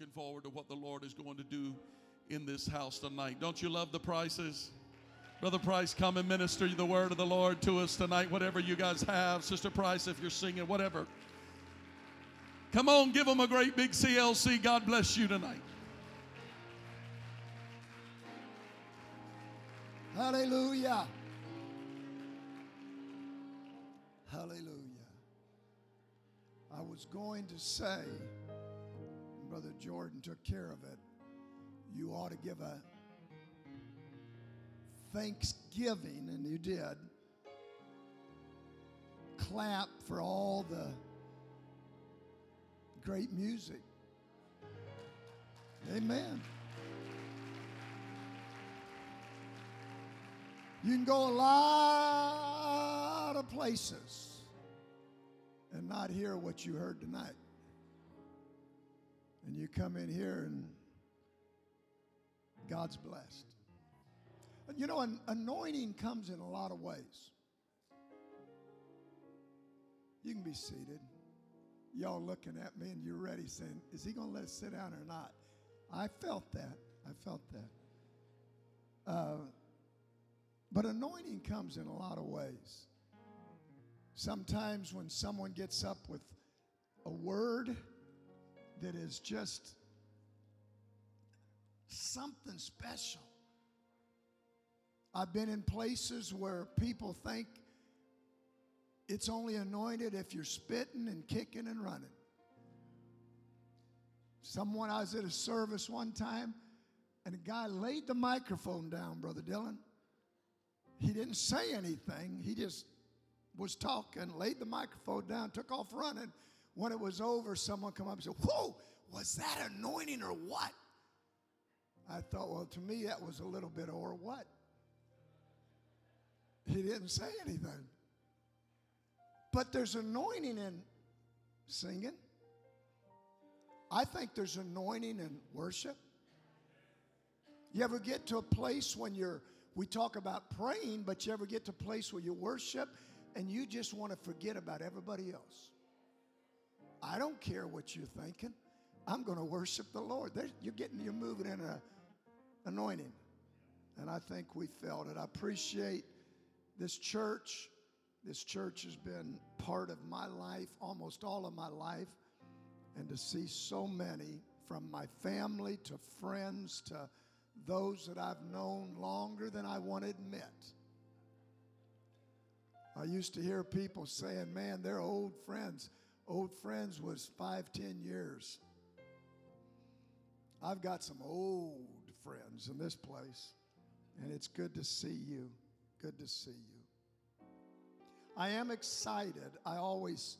Looking forward to what the Lord is going to do in this house tonight. Don't you love the prices? Brother Price, come and minister the word of the Lord to us tonight, whatever you guys have. Sister Price, if you're singing, whatever. Come on, give them a great big CLC. God bless you tonight. Hallelujah. Hallelujah. I was going to say, Brother Jordan took care of it. You ought to give a thanksgiving, and you did. Clap for all the great music. Amen. You can go a lot of places and not hear what you heard tonight. And you come in here and God's blessed. You know, an anointing comes in a lot of ways. You can be seated. Y'all looking at me and you're ready saying, Is he going to let us sit down or not? I felt that. I felt that. Uh, but anointing comes in a lot of ways. Sometimes when someone gets up with a word that is just something special. I've been in places where people think it's only anointed if you're spitting and kicking and running. Someone, I was at a service one time, and a guy laid the microphone down, Brother Dylan. He didn't say anything. He just was talking, laid the microphone down, took off running. When it was over, someone come up and said, Whoa, was that anointing or what? I thought, well, to me, that was a little bit or what? He didn't say anything. But there's anointing in singing. I think there's anointing in worship. You ever get to a place when you're, we talk about praying, but you ever get to a place where you worship and you just want to forget about everybody else? I don't care what you're thinking. I'm going to worship the Lord. You're getting, you're moving in an anointing. And I think we felt it. I appreciate this church. This church has been part of my life, almost all of my life. And to see so many from my family to friends to those that I've known longer than I want to admit. I used to hear people saying, man, they're old friends. Old friends was five, ten years. I've got some old friends in this place, and it's good to see you. Good to see you. I am excited. I always,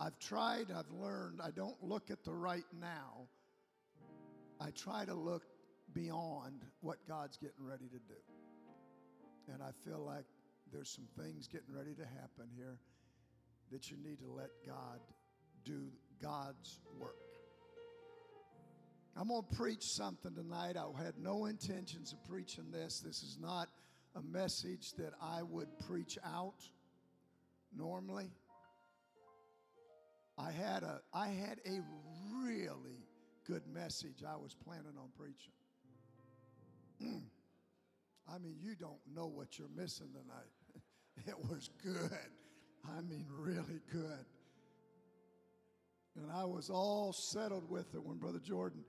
I've tried, I've learned, I don't look at the right now. I try to look beyond what God's getting ready to do. And I feel like there's some things getting ready to happen here that you need to let God do God's work. I'm going to preach something tonight. I had no intentions of preaching this. This is not a message that I would preach out normally. I had a I had a really good message I was planning on preaching. Mm. I mean, you don't know what you're missing tonight. it was good. I mean, really good. And I was all settled with it when Brother Jordan,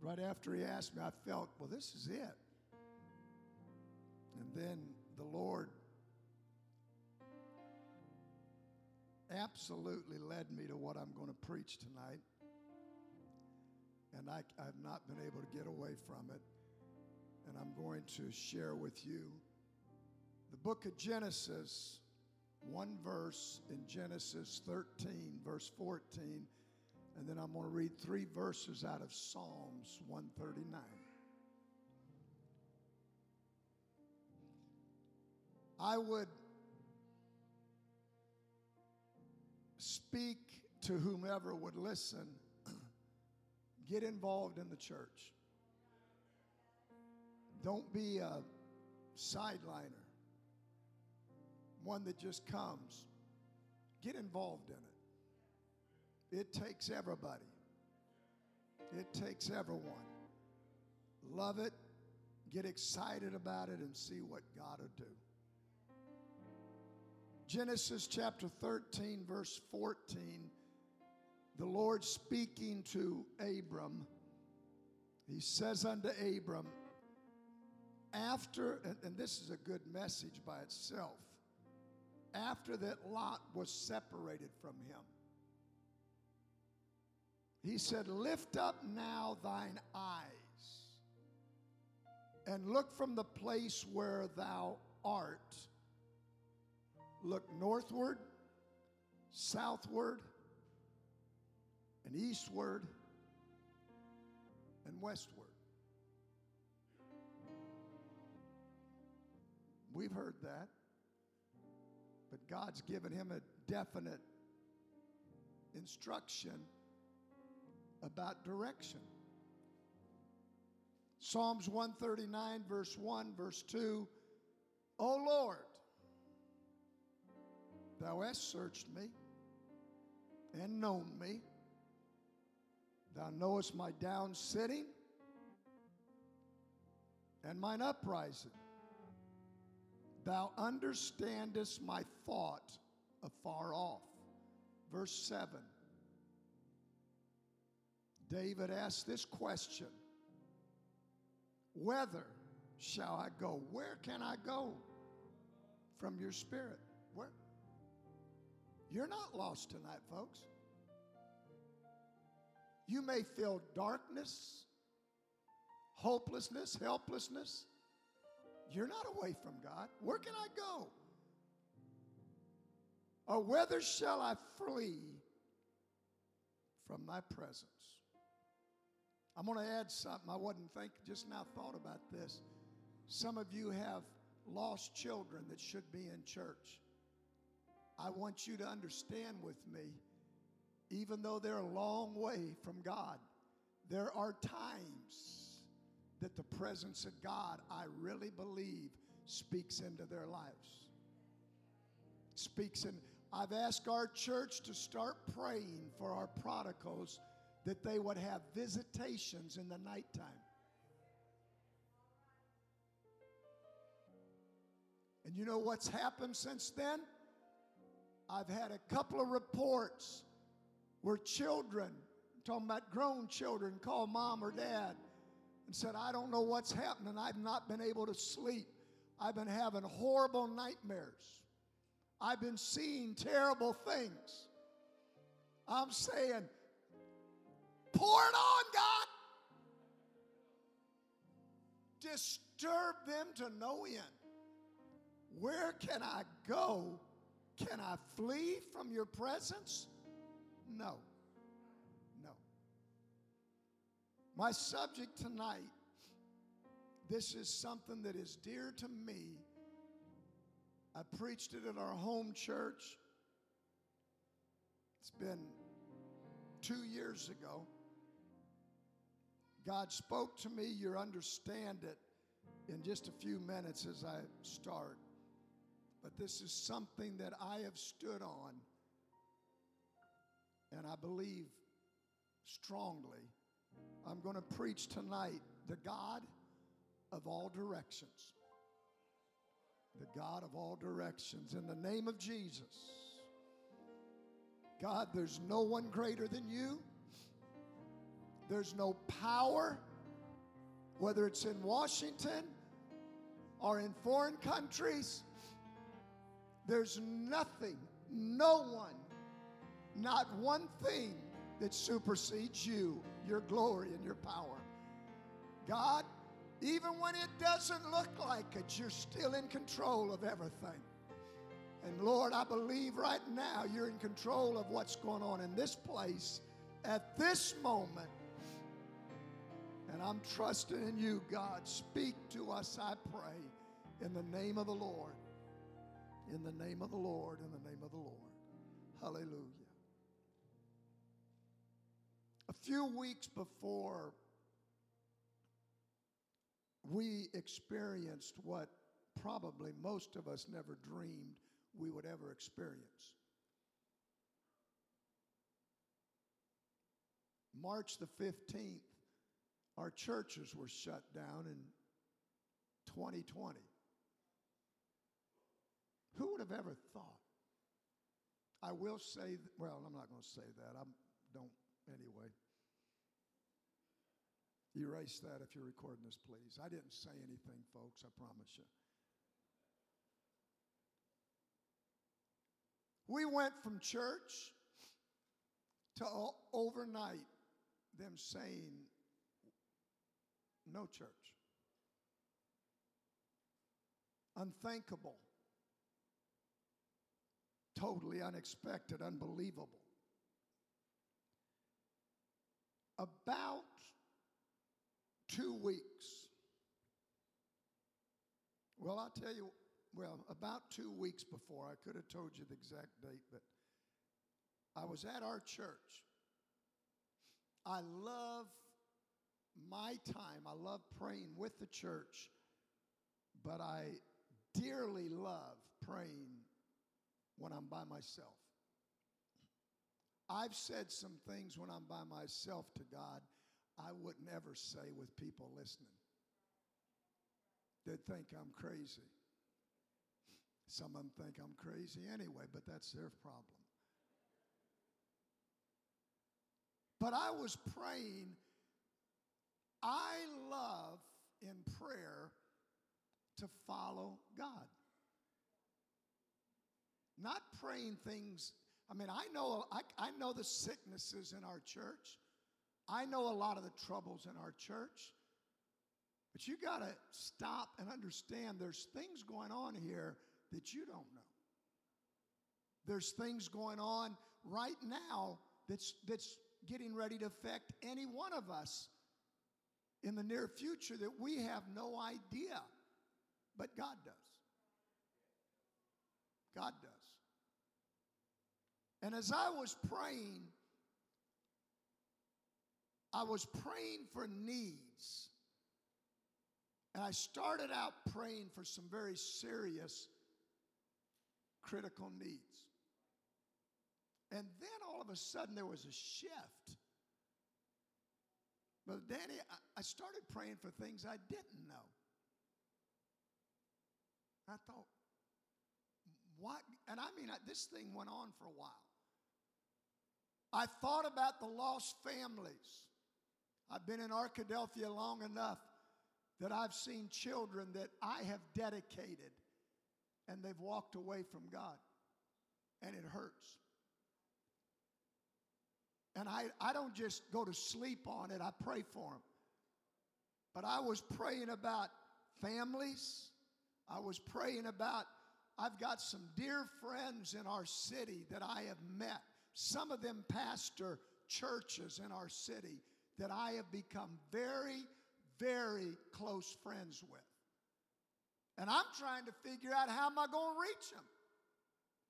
right after he asked me, I felt, well, this is it. And then the Lord absolutely led me to what I'm going to preach tonight. And I, I've not been able to get away from it. And I'm going to share with you the book of Genesis, one verse in Genesis 13, verse 14. And then I'm going to read three verses out of Psalms 139. I would speak to whomever would listen, get involved in the church. Don't be a sideliner, one that just comes. Get involved in it. It takes everybody, it takes everyone. Love it, get excited about it, and see what God will do. Genesis chapter 13, verse 14, the Lord speaking to Abram, he says unto Abram, after, and, and this is a good message by itself, after that Lot was separated from him, he said, Lift up now thine eyes and look from the place where thou art look northward, southward, and eastward, and westward. We've heard that. But God's given him a definite instruction about direction. Psalms 139, verse 1, verse 2 O Lord, Thou hast searched me and known me. Thou knowest my down sitting and mine uprising. Thou understandest my thought afar off. Verse 7. David asked this question Whether shall I go? Where can I go from your spirit? Where? You're not lost tonight, folks. You may feel darkness, hopelessness, helplessness. You're not away from God. Where can I go? Or whether shall I flee from thy presence? I'm going to add something. I wasn't thinking, just now thought about this. Some of you have lost children that should be in church. I want you to understand with me, even though they're a long way from God, there are times that the presence of God, I really believe, speaks into their lives. Speaks in. I've asked our church to start praying for our prodigals that they would have visitations in the nighttime. And you know what's happened since then? I've had a couple of reports where children, I'm talking about grown children, call mom or dad and said, I don't know what's happening. I've not been able to sleep. I've been having horrible nightmares. I've been seeing terrible things. I'm saying, pour it on, God. Disturb them to no end. Where can I go can I flee from your presence? No. No. My subject tonight, this is something that is dear to me. I preached it at our home church. It's been two years ago. God spoke to me. You'll understand it in just a few minutes as I start. But this is something that I have stood on, and I believe strongly. I'm going to preach tonight the God of all directions. The God of all directions. In the name of Jesus. God, there's no one greater than you. There's no power, whether it's in Washington or in foreign countries. There's nothing, no one, not one thing that supersedes you, your glory, and your power. God, even when it doesn't look like it, you're still in control of everything. And Lord, I believe right now you're in control of what's going on in this place at this moment. And I'm trusting in you, God. Speak to us, I pray, in the name of the Lord. In the name of the Lord, in the name of the Lord. Hallelujah. A few weeks before we experienced what probably most of us never dreamed we would ever experience. March the 15th, our churches were shut down in 2020. Who would have ever thought? I will say, well, I'm not going to say that. I don't anyway. Erase that if you're recording this, please. I didn't say anything, folks, I promise you. We went from church to overnight them saying, no church. Unthinkable. Totally unexpected, unbelievable. About two weeks. Well, I'll tell you, well, about two weeks before, I could have told you the exact date, but I was at our church. I love my time, I love praying with the church, but I dearly love praying when I'm by myself. I've said some things when I'm by myself to God I wouldn't ever say with people listening. They'd think I'm crazy. Some of them think I'm crazy anyway, but that's their problem. But I was praying. I love in prayer to follow God. Not praying things. I mean, I know I, I know the sicknesses in our church. I know a lot of the troubles in our church. But you got to stop and understand there's things going on here that you don't know. There's things going on right now that's, that's getting ready to affect any one of us in the near future that we have no idea. But God does. God does. And as I was praying, I was praying for needs. And I started out praying for some very serious critical needs. And then all of a sudden there was a shift. But Danny, I started praying for things I didn't know. I thought, what? And I mean, this thing went on for a while. I thought about the lost families. I've been in Arkadelphia long enough that I've seen children that I have dedicated and they've walked away from God. And it hurts. And I, I don't just go to sleep on it, I pray for them. But I was praying about families. I was praying about, I've got some dear friends in our city that I have met. Some of them pastor churches in our city that I have become very, very close friends with. And I'm trying to figure out how am I going to reach them?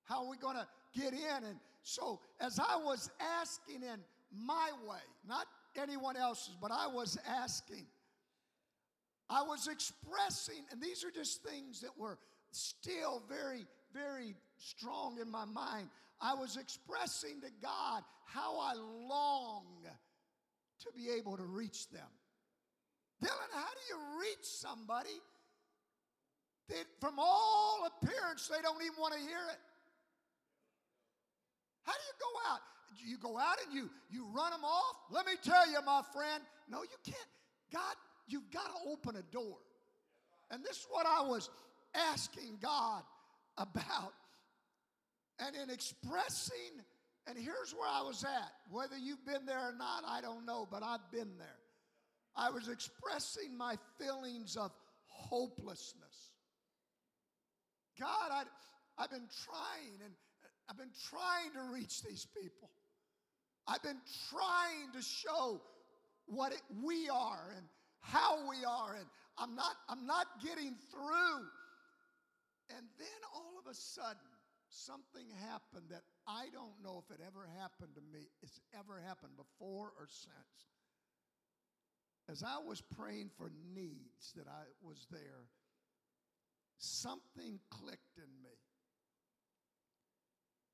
How are we going to get in? And so, as I was asking in my way, not anyone else's, but I was asking, I was expressing, and these are just things that were still very, very strong in my mind. I was expressing to God how I long to be able to reach them. Dylan, how do you reach somebody that from all appearance they don't even want to hear it? How do you go out you go out and you you run them off. Let me tell you, my friend, no, you can't. God, you've got to open a door. And this is what I was asking God about. And in expressing, and here's where I was at. Whether you've been there or not, I don't know, but I've been there. I was expressing my feelings of hopelessness. God, I, I've been trying and I've been trying to reach these people. I've been trying to show what it, we are and how we are, and I'm not, I'm not getting through. And then all of a sudden, something happened that I don't know if it ever happened to me. It's ever happened before or since. As I was praying for needs that I was there, something clicked in me.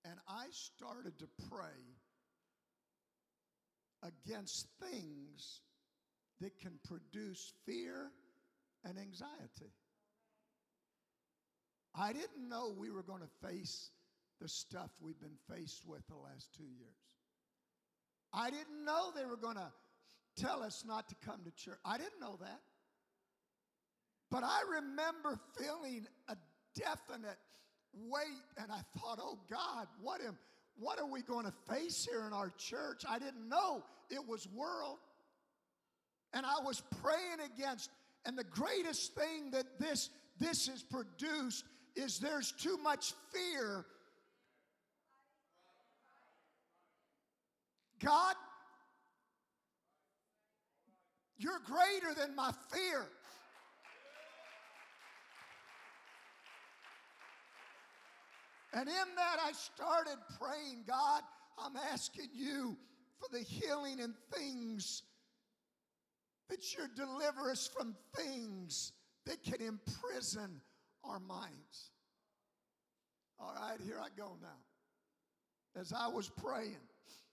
And I started to pray against things that can produce fear and anxiety. I didn't know we were going to face the stuff we've been faced with the last two years. I didn't know they were going to tell us not to come to church. I didn't know that. But I remember feeling a definite weight, and I thought, oh God, what am what are we going to face here in our church? I didn't know it was world. And I was praying against, and the greatest thing that this this has produced is there's too much fear. God, you're greater than my fear. And in that, I started praying, God, I'm asking you for the healing and things that you deliver us from things that can imprison our minds. All right, here I go now. As I was praying,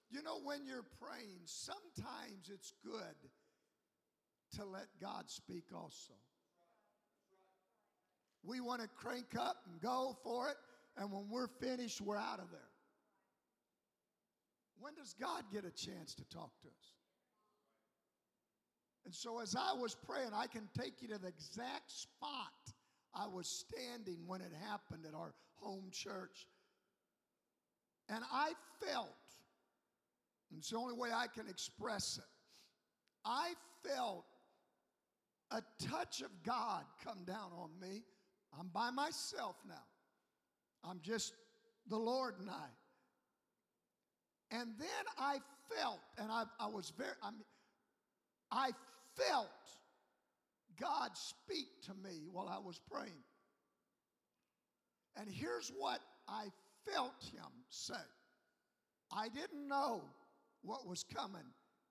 you know, when you're praying, sometimes it's good to let God speak also. We want to crank up and go for it, and when we're finished, we're out of there. When does God get a chance to talk to us? And so, as I was praying, I can take you to the exact spot I was standing when it happened at our home church. And I felt, and it's the only way I can express it, I felt a touch of God come down on me. I'm by myself now. I'm just the Lord and I. And then I felt, and I, I was very, I mean, I felt God speak to me while I was praying. And here's what I felt him say I didn't know what was coming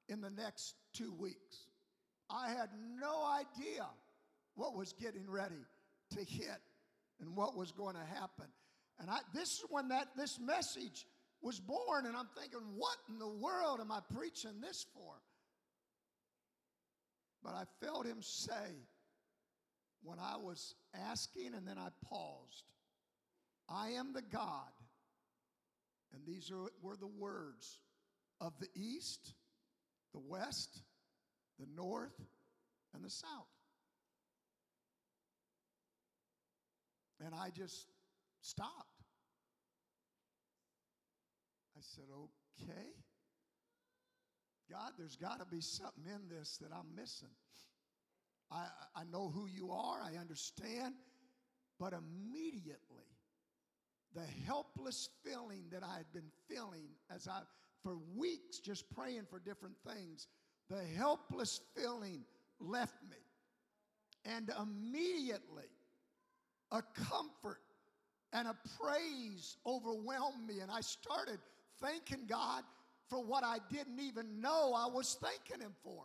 in the next two weeks. I had no idea what was getting ready to hit and what was going to happen. And I, this is when that this message was born, and I'm thinking, what in the world am I preaching this for? But I felt him say when I was asking and then I paused, I am the God. And these are, were the words of the east, the west, the north, and the south. And I just stopped. I said, okay. God, there's got to be something in this that I'm missing. I, I know who you are, I understand, but immediately the helpless feeling that I had been feeling as I, for weeks, just praying for different things, the helpless feeling left me. And immediately a comfort and a praise overwhelmed me. And I started thanking God for what I didn't even know I was thanking Him for.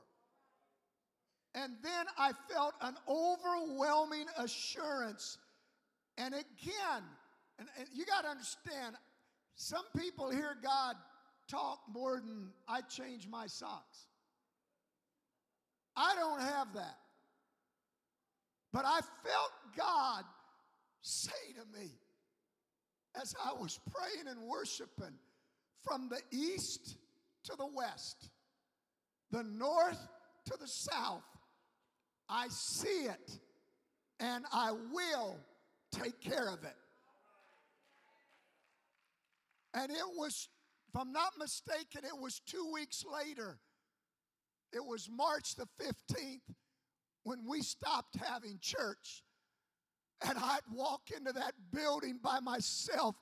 And then I felt an overwhelming assurance. And again, and, and you got to understand, some people hear God talk more than I change my socks. I don't have that. But I felt God say to me as I was praying and worshiping from the east to the west, the north to the south. I see it and I will take care of it. And it was, if I'm not mistaken, it was two weeks later. It was March the 15th when we stopped having church. And I'd walk into that building by myself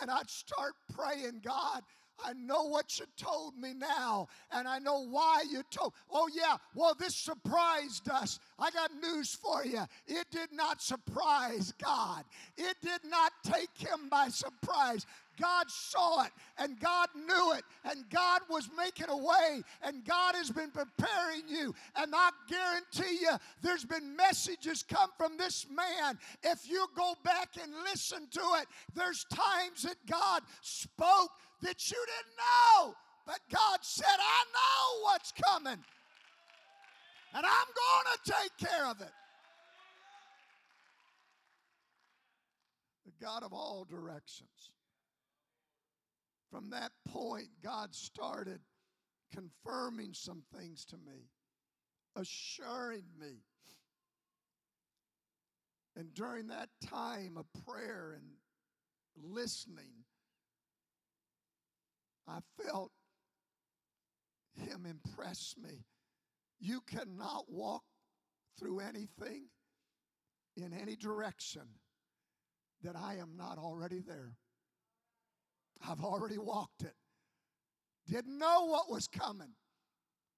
and I'd start praying, God, I know what you told me now, and I know why you told. Oh, yeah, well, this surprised us. I got news for you. It did not surprise God, it did not take him by surprise. God saw it and God knew it and God was making a way and God has been preparing you. And I guarantee you, there's been messages come from this man. If you go back and listen to it, there's times that God spoke that you didn't know. But God said, I know what's coming. And I'm going to take care of it. The God of all directions. From that point, God started confirming some things to me, assuring me. And during that time of prayer and listening, I felt Him impress me. You cannot walk through anything in any direction that I am not already there. I've already walked it. Didn't know what was coming,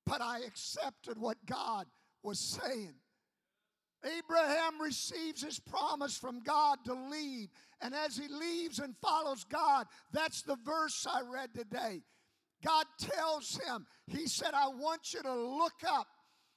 but I accepted what God was saying. Abraham receives his promise from God to leave. And as he leaves and follows God, that's the verse I read today. God tells him, He said, I want you to look up.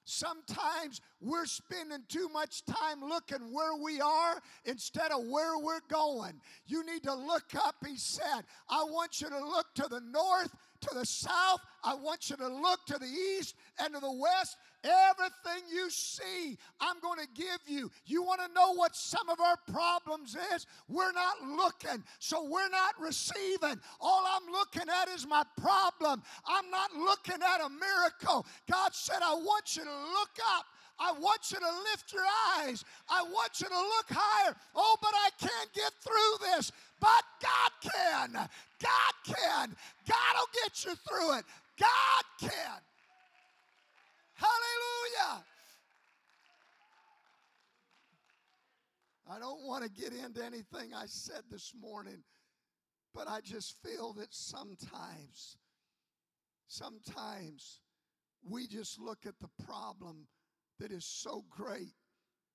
Sometimes we're spending too much time looking where we are instead of where we're going. You need to look up, he said. I want you to look to the north, to the south. I want you to look to the east and to the west. Everything you see, I'm going to give you. You want to know what some of our problems is? We're not looking, so we're not receiving. All I'm looking at is my problem. I'm not looking at a miracle. God said, I want you to look up. I want you to lift your eyes. I want you to look higher. Oh, but I can't get through this. But God can. God can. God will get you through it. God can. Hallelujah. I don't want to get into anything I said this morning, but I just feel that sometimes, sometimes we just look at the problem that is so great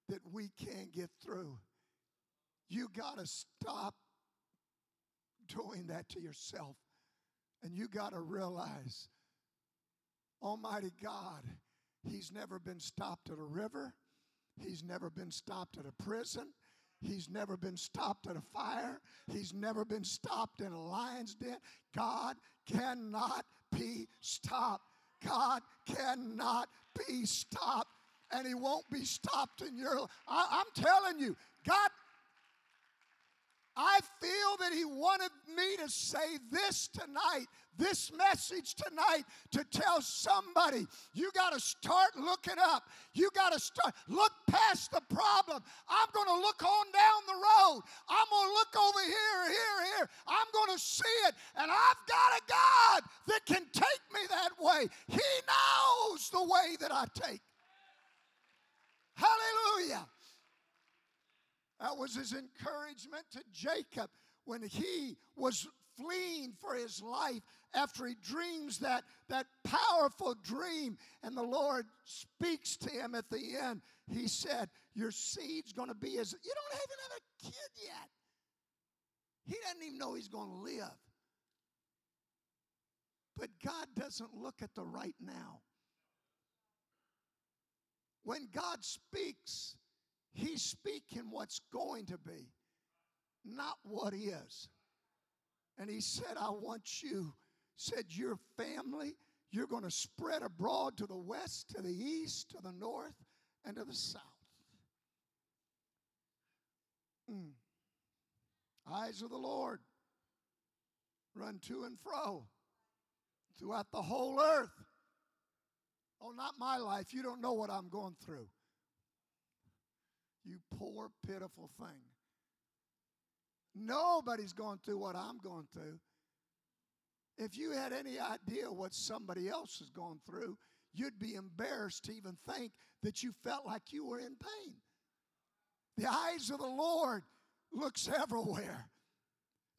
that we can't get through. You got to stop doing that to yourself. And you got to realize, Almighty God, He's never been stopped at a river. He's never been stopped at a prison. He's never been stopped at a fire. He's never been stopped in a lion's den. God cannot be stopped. God cannot be stopped. And He won't be stopped in your life. I'm telling you, God I feel that he wanted me to say this tonight, this message tonight, to tell somebody you got to start looking up. You got to start, look past the problem. I'm going to look on down the road. I'm going to look over here, here, here. I'm going to see it. And I've got a God that can take me that way. He knows the way that I take. Hallelujah. That was his encouragement to Jacob when he was fleeing for his life after he dreams that, that powerful dream. And the Lord speaks to him at the end. He said, Your seed's going to be as. You don't even have a kid yet. He doesn't even know he's going to live. But God doesn't look at the right now. When God speaks, He's speaking what's going to be, not what is. And he said, I want you, said, your family, you're going to spread abroad to the west, to the east, to the north, and to the south. Mm. Eyes of the Lord run to and fro throughout the whole earth. Oh, not my life. You don't know what I'm going through. You poor, pitiful thing. Nobody's going through what I'm going through. If you had any idea what somebody else is going through, you'd be embarrassed to even think that you felt like you were in pain. The eyes of the Lord looks everywhere.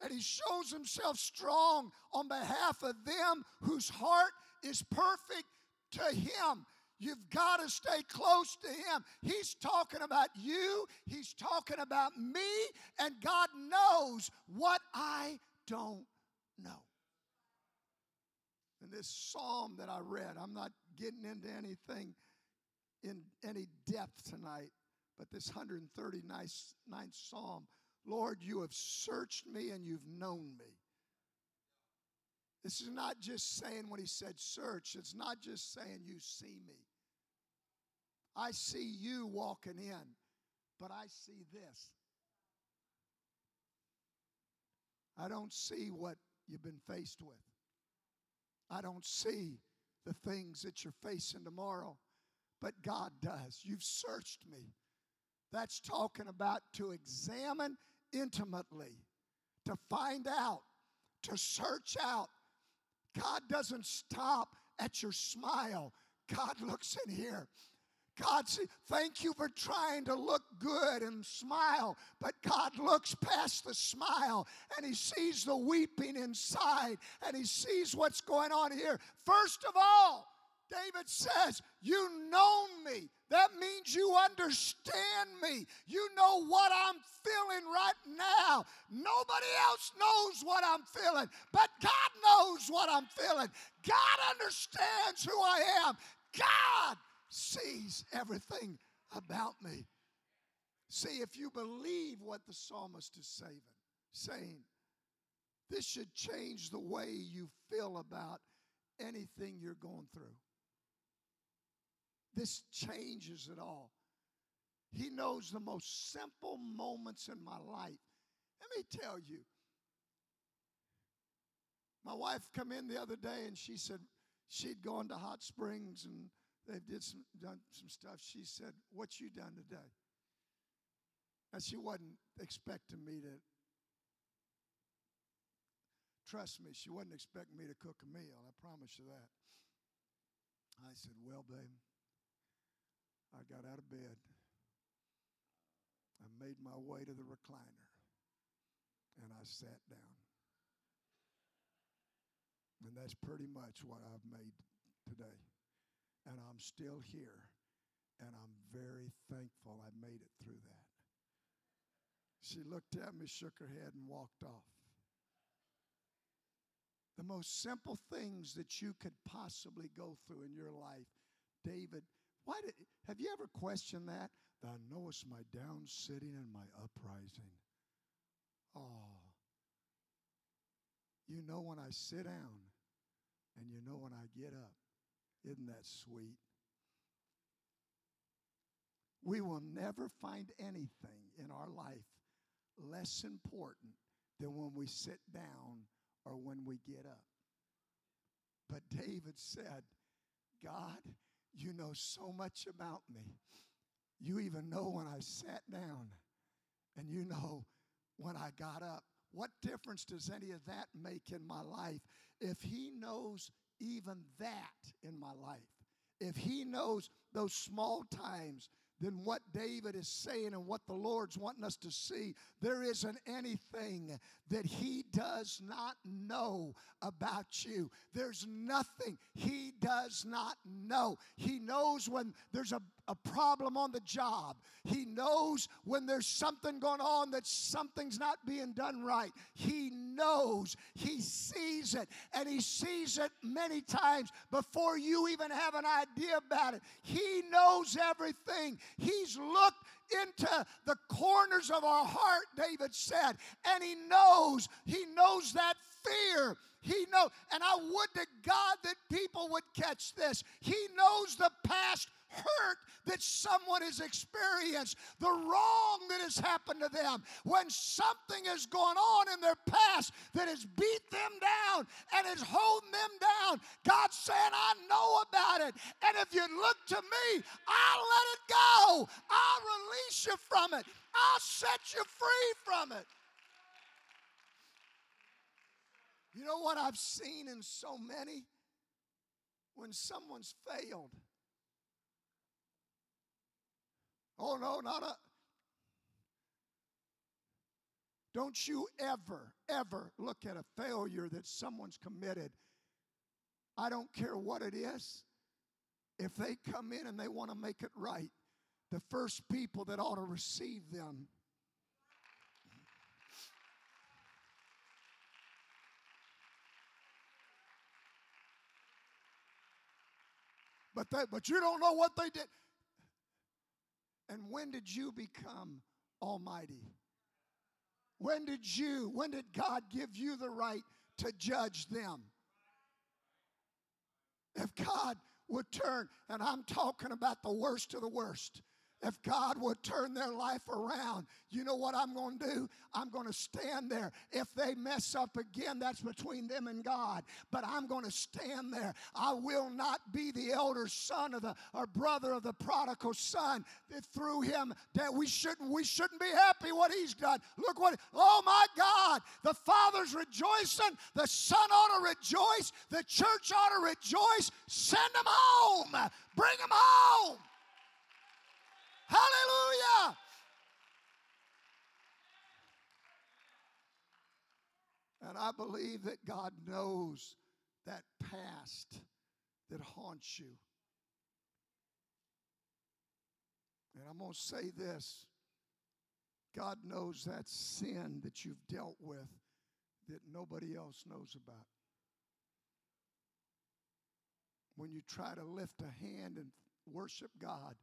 And he shows himself strong on behalf of them whose heart is perfect to him. You've got to stay close to him. He's talking about you, he's talking about me, and God knows what I don't know. And this psalm that I read, I'm not getting into anything in any depth tonight, but this 139th psalm, Lord, you have searched me and you've known me. This is not just saying what he said search, it's not just saying you see me. I see you walking in, but I see this. I don't see what you've been faced with. I don't see the things that you're facing tomorrow, but God does. You've searched me. That's talking about to examine intimately, to find out, to search out. God doesn't stop at your smile, God looks in here. God, thank you for trying to look good and smile, but God looks past the smile and He sees the weeping inside and He sees what's going on here. First of all, David says, You know me. That means you understand me. You know what I'm feeling right now. Nobody else knows what I'm feeling, but God knows what I'm feeling. God understands who I am. God sees everything about me. See, if you believe what the psalmist is saying, saying, this should change the way you feel about anything you're going through. This changes it all. He knows the most simple moments in my life. Let me tell you. My wife come in the other day and she said she'd gone to Hot Springs and they did some done some stuff. She said, "What you done today?" And she wasn't expecting me to. Trust me, she wasn't expecting me to cook a meal. I promise you that. I said, "Well, babe, I got out of bed. I made my way to the recliner, and I sat down." And that's pretty much what I've made today and I'm still here. And I'm very thankful I made it through that. She looked at me, shook her head, and walked off. The most simple things that you could possibly go through in your life, David. Why did have you ever questioned that? Thou knowest my down sitting and my uprising. Oh, you know when I sit down, and you know when I get up. Isn't that sweet? We will never find anything in our life less important than when we sit down or when we get up. But David said, God, you know so much about me. You even know when I sat down, and you know when I got up. What difference does any of that make in my life? If He knows even that in my life, if He knows those small times, then what David is saying and what the Lord's wanting us to see, there isn't anything that He does not know about you. There's nothing He does not know. He knows when there's a, a problem on the job, He knows when there's something going on that something's not being done right. He knows, He sees it, and He sees it many times before you even have an idea about it. He knows everything. He's looked into the corners of our heart, David said, and he knows, he knows that fear. He knows, and I would to God that people would catch this. He knows the past hurt that someone has experienced, the wrong that has happened to them, when something has gone on in their past that has beat them down and is holding them down. God's saying, I know about it. And if you look to me, I'll let it go. I'll release you from it. I'll set you free from it. You know what I've seen in so many? When someone's failed. Oh, no, not a. Don't you ever, ever look at a failure that someone's committed. I don't care what it is. If they come in and they want to make it right, the first people that ought to receive them But they, but you don't know what they did. And when did you become almighty? When did you, when did God give you the right to judge them? If God would turn, and I'm talking about the worst of the worst, if God would turn their life around, you know what I'm going to do? I'm going to stand there. If they mess up again, that's between them and God. But I'm going to stand there. I will not be the elder son of the or brother of the prodigal son. Through him, that we shouldn't we shouldn't be happy what he's done. Look what oh my God, the father's rejoicing, the son ought to rejoice, the church ought to rejoice. Send them home. Bring them home. Hallelujah. And I believe that God knows that past that haunts you. And I'm going to say this God knows that sin that you've dealt with that nobody else knows about. When you try to lift a hand and worship God,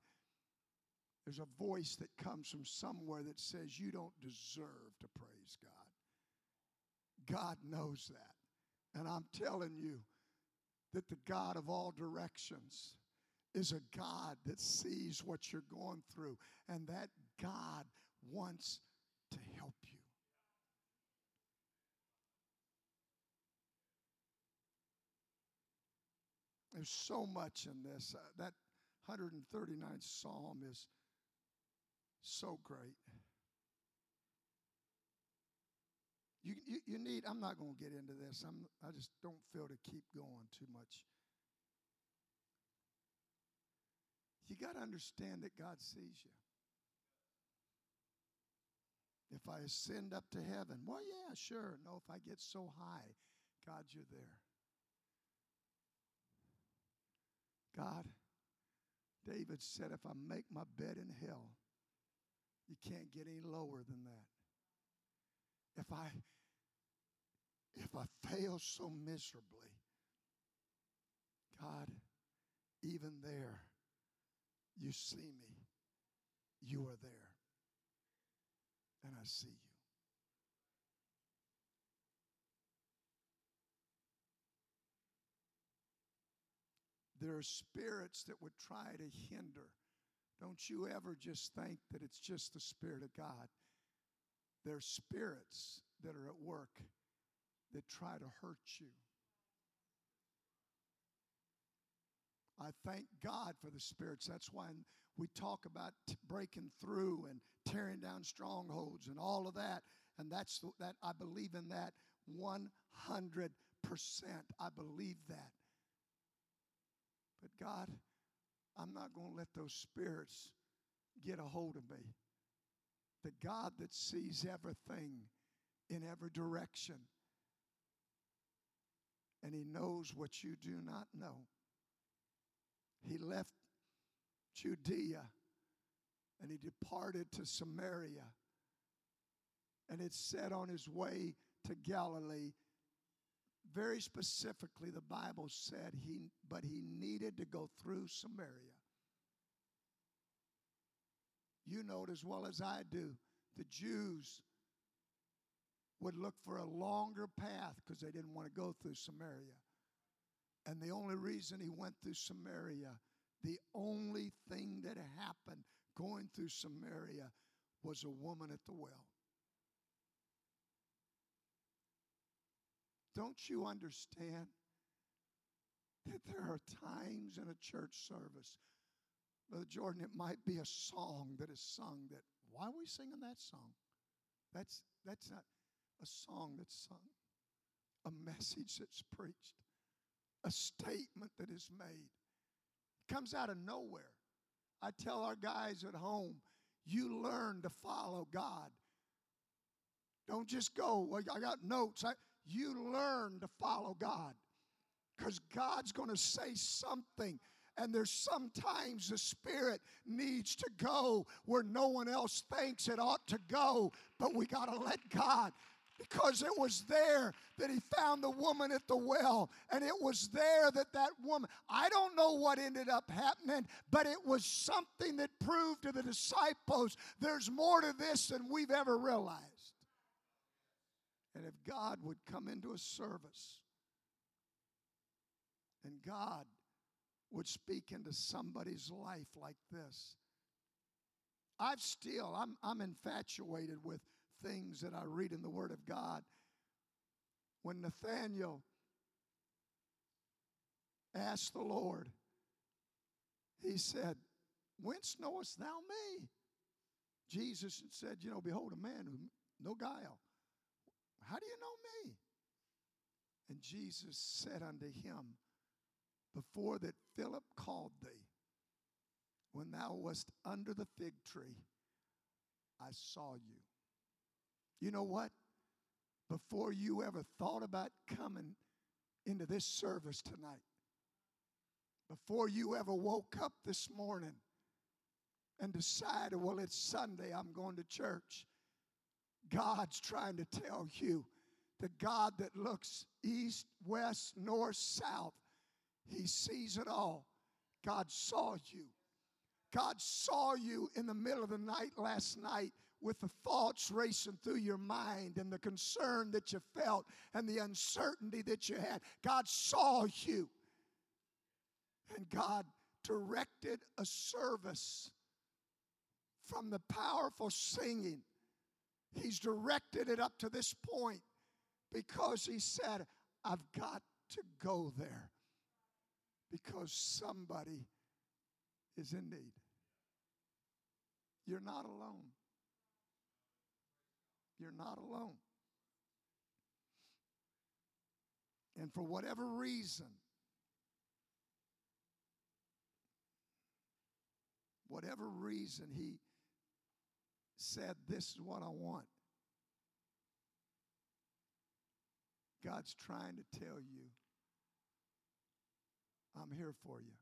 there's a voice that comes from somewhere that says you don't deserve to praise God. God knows that. And I'm telling you that the God of all directions is a God that sees what you're going through, and that God wants to help you. There's so much in this. Uh, that 139th Psalm is so great. You, you, you need, I'm not going to get into this. I'm, I just don't feel to keep going too much. You got to understand that God sees you. If I ascend up to heaven, well, yeah, sure. No, if I get so high, God, you're there. God, David said, if I make my bed in hell, you can't get any lower than that. If I if I fail so miserably, God, even there, you see me. You are there. And I see you. There are spirits that would try to hinder don't you ever just think that it's just the Spirit of God. There's spirits that are at work that try to hurt you. I thank God for the spirits. That's why we talk about t- breaking through and tearing down strongholds and all of that. And that's that I believe in that 100%. I believe that. But God, I'm not going to let those spirits get a hold of me. The God that sees everything in every direction, and He knows what you do not know. He left Judea and He departed to Samaria, and it said on His way to Galilee very specifically, the Bible said he, but he needed to go through Samaria. You know it as well as I do. The Jews would look for a longer path because they didn't want to go through Samaria. And the only reason he went through Samaria, the only thing that happened going through Samaria was a woman at the well. Don't you understand that there are times in a church service, Brother Jordan, it might be a song that is sung that, why are we singing that song? That's, that's not a song that's sung, a message that's preached, a statement that is made. It comes out of nowhere. I tell our guys at home, you learn to follow God. Don't just go, well, I got notes. I, you learn to follow God because God's going to say something. And there's sometimes the Spirit needs to go where no one else thinks it ought to go, but we got to let God because it was there that he found the woman at the well and it was there that that woman i don't know what ended up happening but it was something that proved to the disciples there's more to this than we've ever realized. And if god would come into a service and god would speak into somebody's life like this i've still i'm, I'm infatuated with things that I read in the Word of God. When Nathaniel asked the Lord, he said, Whence knowest thou me? Jesus said, You know, behold, a man who no guile. How do you know me? And Jesus said unto him, Before that Philip called thee, when thou wast under the fig tree, I saw you. You know what? Before you ever thought about coming into this service tonight, before you ever woke up this morning and decided, well, it's Sunday, I'm going to church, God's trying to tell you the God that looks east, west, north, south, He sees it all. God saw you. God saw you in the middle of the night last night with the thoughts racing through your mind and the concern that you felt and the uncertainty that you had. God saw you. And God directed a service from the powerful singing. He's directed it up to this point because He said, I've got to go there because somebody is in need. You're not alone. You're not alone. And for whatever reason, whatever reason he said, This is what I want. God's trying to tell you, I'm here for you.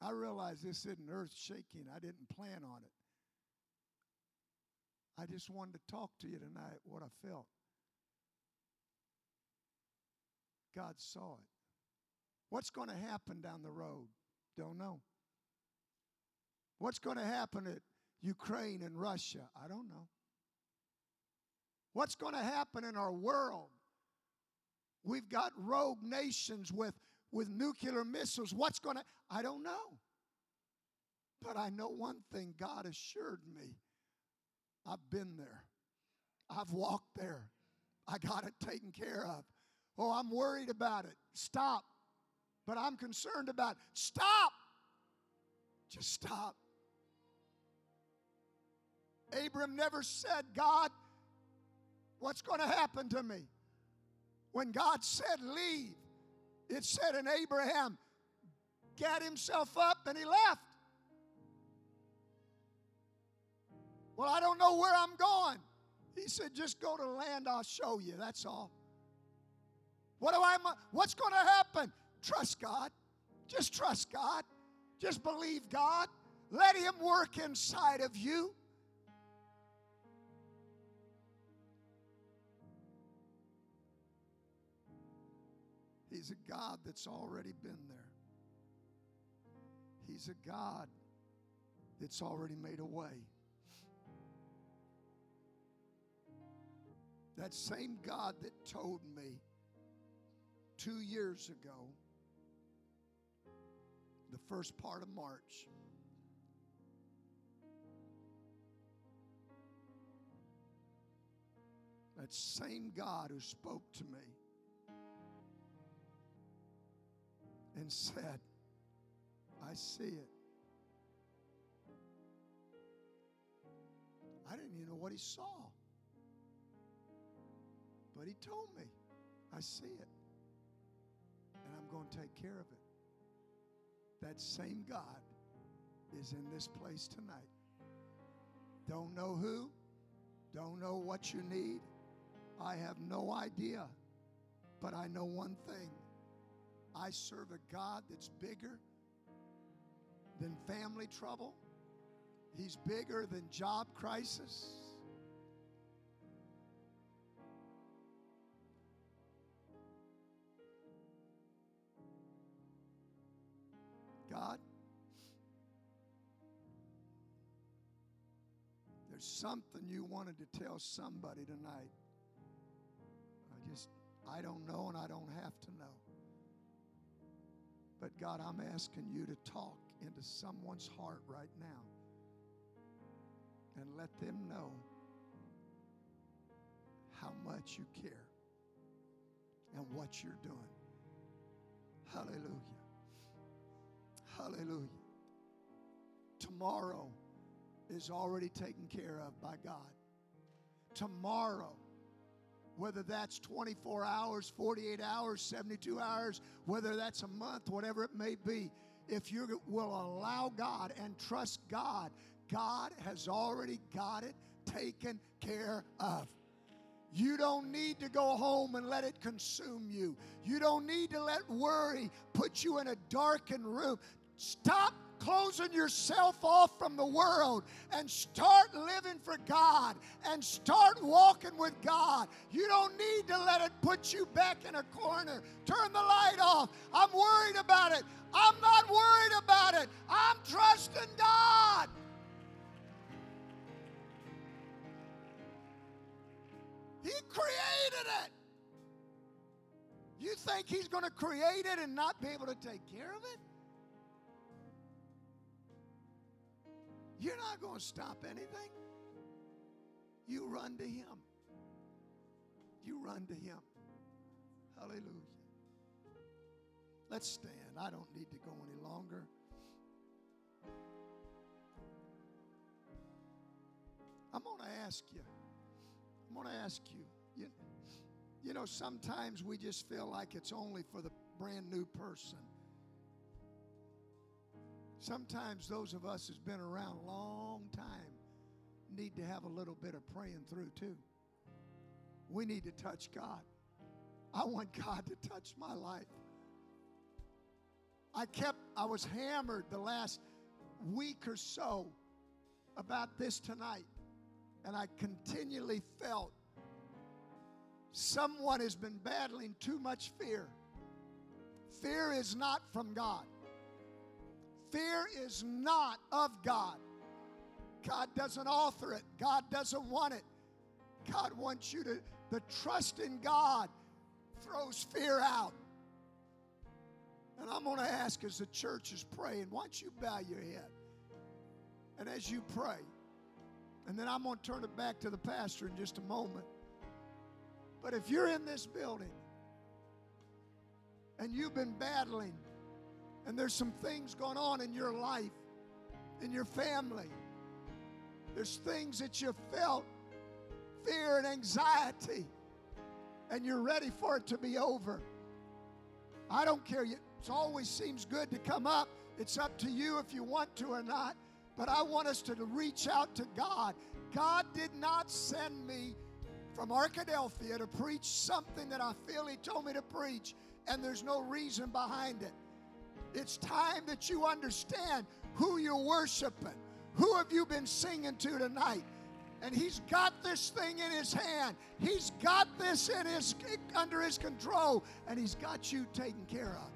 I realize this isn't earth shaking. I didn't plan on it. I just wanted to talk to you tonight what I felt. God saw it. What's going to happen down the road? Don't know. What's going to happen at Ukraine and Russia? I don't know. What's going to happen in our world? We've got rogue nations with, with nuclear missiles. What's going to, I don't know. But I know one thing God assured me I've been there. I've walked there. I got it taken care of. Oh, I'm worried about it. Stop. But I'm concerned about it. Stop. Just stop. Abram never said, God, what's going to happen to me? When God said, leave, it said in Abraham, got himself up and he left. Well, I don't know where I'm going. He said, just go to land, I'll show you. That's all. What do I what's going to happen? Trust God. Just trust God. Just believe God. Let him work inside of you. He's a God that's already been there. He's a God that's already made a way. That same God that told me two years ago, the first part of March, That same God who spoke to me and said, I see it. I didn't even know what he saw. But he told me, I see it. And I'm going to take care of it. That same God is in this place tonight. Don't know who, don't know what you need. I have no idea. But I know one thing I serve a God that's bigger than family trouble, He's bigger than job crisis. God, there's something you wanted to tell somebody tonight. I just, I don't know and I don't have to know. But God, I'm asking you to talk into someone's heart right now and let them know how much you care and what you're doing. Hallelujah. Hallelujah. Tomorrow is already taken care of by God. Tomorrow, whether that's 24 hours, 48 hours, 72 hours, whether that's a month, whatever it may be, if you will allow God and trust God, God has already got it taken care of. You don't need to go home and let it consume you. You don't need to let worry put you in a darkened room. Stop closing yourself off from the world and start living for God and start walking with God. You don't need to let it put you back in a corner. Turn the light off. I'm worried about it. I'm not worried about it. I'm trusting God. He created it. You think He's going to create it and not be able to take care of it? You're not going to stop anything. You run to Him. You run to Him. Hallelujah. Let's stand. I don't need to go any longer. I'm going to ask you. I'm going to ask you. you. You know, sometimes we just feel like it's only for the brand new person. Sometimes those of us who's been around a long time need to have a little bit of praying through too. We need to touch God. I want God to touch my life. I kept I was hammered the last week or so about this tonight and I continually felt someone has been battling too much fear. Fear is not from God. Fear is not of God. God doesn't author it, God doesn't want it. God wants you to, the trust in God throws fear out. And I'm going to ask as the church is praying, why don't you bow your head? And as you pray, and then I'm going to turn it back to the pastor in just a moment. But if you're in this building and you've been battling, and there's some things going on in your life, in your family, there's things that you felt fear and anxiety, and you're ready for it to be over. I don't care. It always seems good to come up. It's up to you if you want to or not. But I want us to reach out to God. God did not send me from Arkadelphia to preach something that I feel He told me to preach, and there's no reason behind it. It's time that you understand who you're worshiping. Who have you been singing to tonight? And he's got this thing in his hand. He's got this in his under his control, and he's got you taken care of.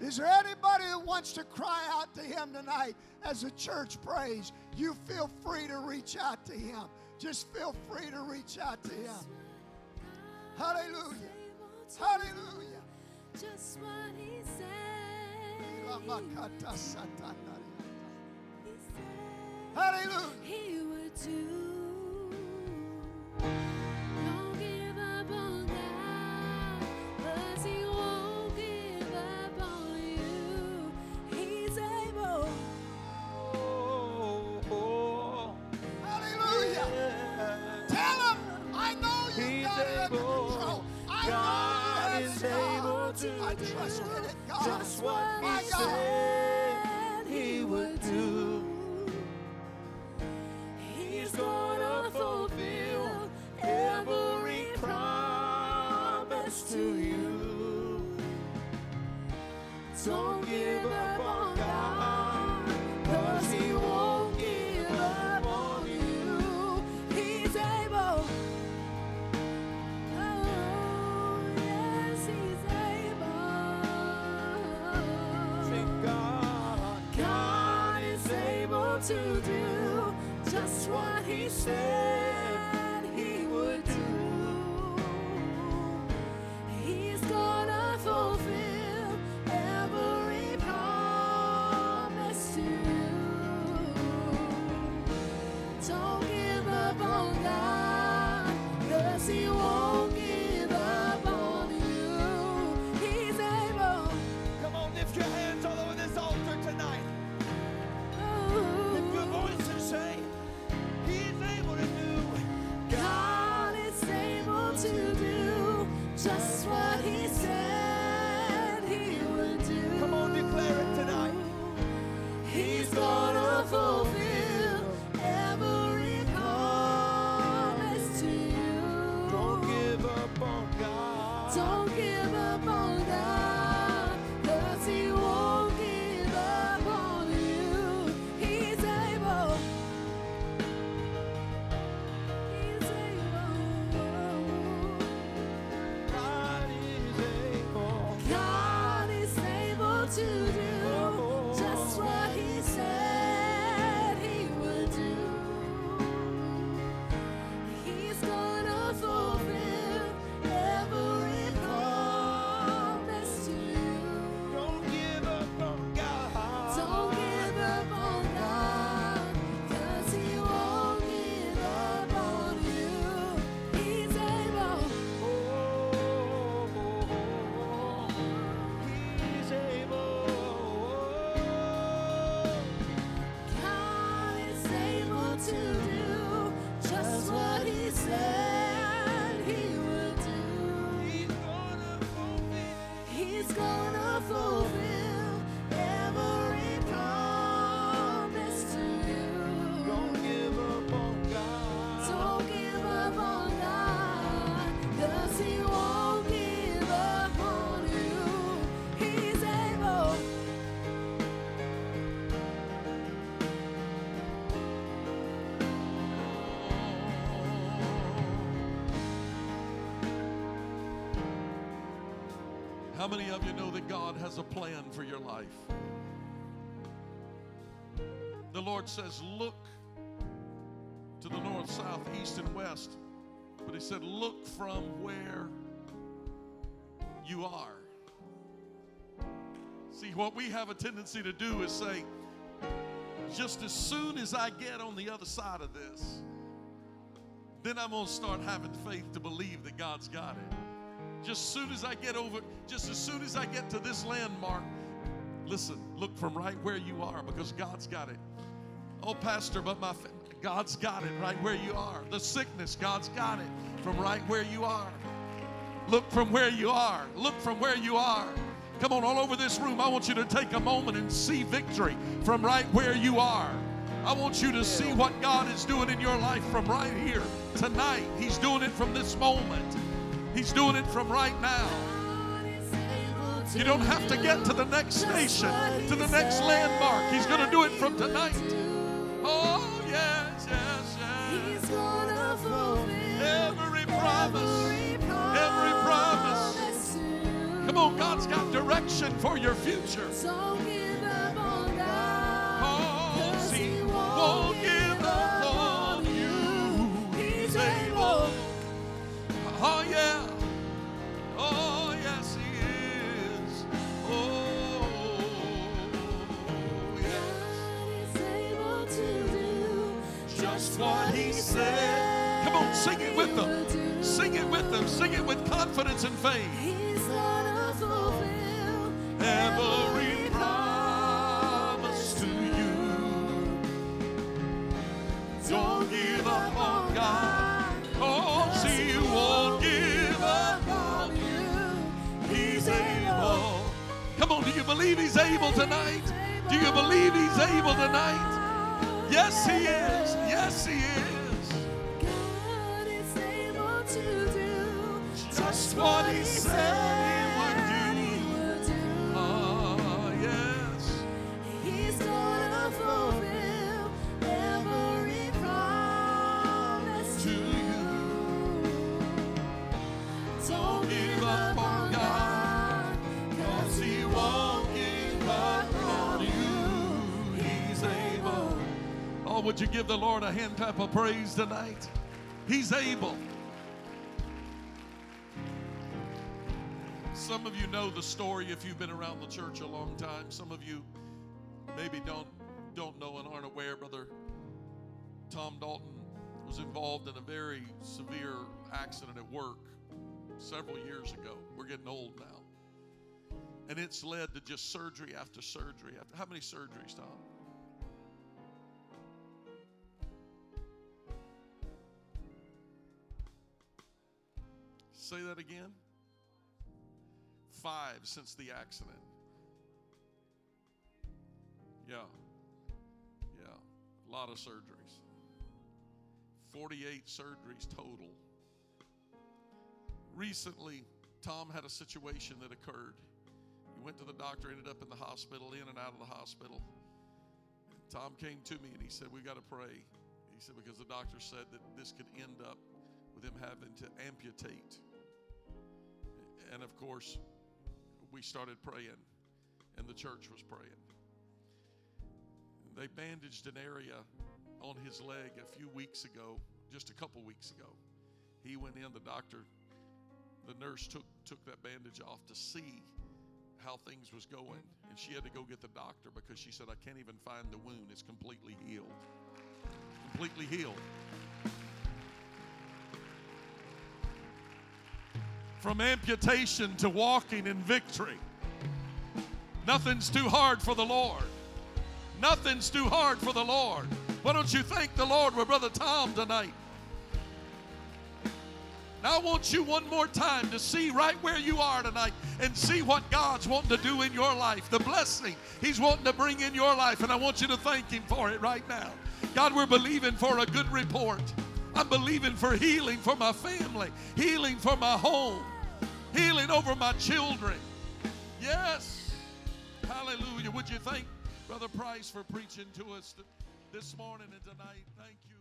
Is there anybody that wants to cry out to Him tonight as the church prays? You feel free to reach out to Him. Just feel free to reach out to Him. Hallelujah. Hallelujah. Just what He said. Hallelujah. How many of you know that God has a plan for your life? The Lord says, Look to the north, south, east, and west. But He said, Look from where you are. See, what we have a tendency to do is say, just as soon as I get on the other side of this, then I'm going to start having faith to believe that God's got it. Just as soon as I get over, just as soon as I get to this landmark, listen, look from right where you are because God's got it. Oh, Pastor, but my God's got it right where you are. The sickness, God's got it from right where you are. Look from where you are. Look from where you are. Come on, all over this room, I want you to take a moment and see victory from right where you are. I want you to see what God is doing in your life from right here tonight. He's doing it from this moment. He's doing it from right now. You don't have to get to the next station, to the next landmark. He's going to do it from tonight. Oh, yes, yes, yes. Every promise. Every promise. Come on, God's got direction for your future. said. Come on, sing it with them. Sing it with them. Sing it with confidence and faith. He's gonna fulfill every promise to you. Don't give up on God. Oh, see, you won't give up on you. He's able. Come on, do you believe He's able tonight? Do you believe He's able tonight? Yes, He is. Yes, He is. What He said He would do. Ah, yes. He's gonna fulfill every promise To you. Don't give up on God, cause He won't give up on you. He's able. Oh, would you give the Lord a hand clap of praise tonight? He's able. Some of you know the story if you've been around the church a long time. Some of you maybe don't don't know and aren't aware, brother. Tom Dalton was involved in a very severe accident at work several years ago. We're getting old now. And it's led to just surgery after surgery after how many surgeries, Tom? Say that again. Five since the accident. Yeah. Yeah. A lot of surgeries. 48 surgeries total. Recently, Tom had a situation that occurred. He went to the doctor, ended up in the hospital, in and out of the hospital. Tom came to me and he said, We've got to pray. He said, Because the doctor said that this could end up with him having to amputate. And of course, we started praying, and the church was praying. They bandaged an area on his leg a few weeks ago, just a couple weeks ago. He went in, the doctor, the nurse took, took that bandage off to see how things was going. And she had to go get the doctor because she said, I can't even find the wound. It's completely healed. Completely healed. From amputation to walking in victory. Nothing's too hard for the Lord. Nothing's too hard for the Lord. Why don't you thank the Lord with Brother Tom tonight? Now, I want you one more time to see right where you are tonight and see what God's wanting to do in your life, the blessing He's wanting to bring in your life. And I want you to thank Him for it right now. God, we're believing for a good report. I'm believing for healing for my family, healing for my home, healing over my children. Yes. Hallelujah. Would you thank Brother Price for preaching to us this morning and tonight? Thank you.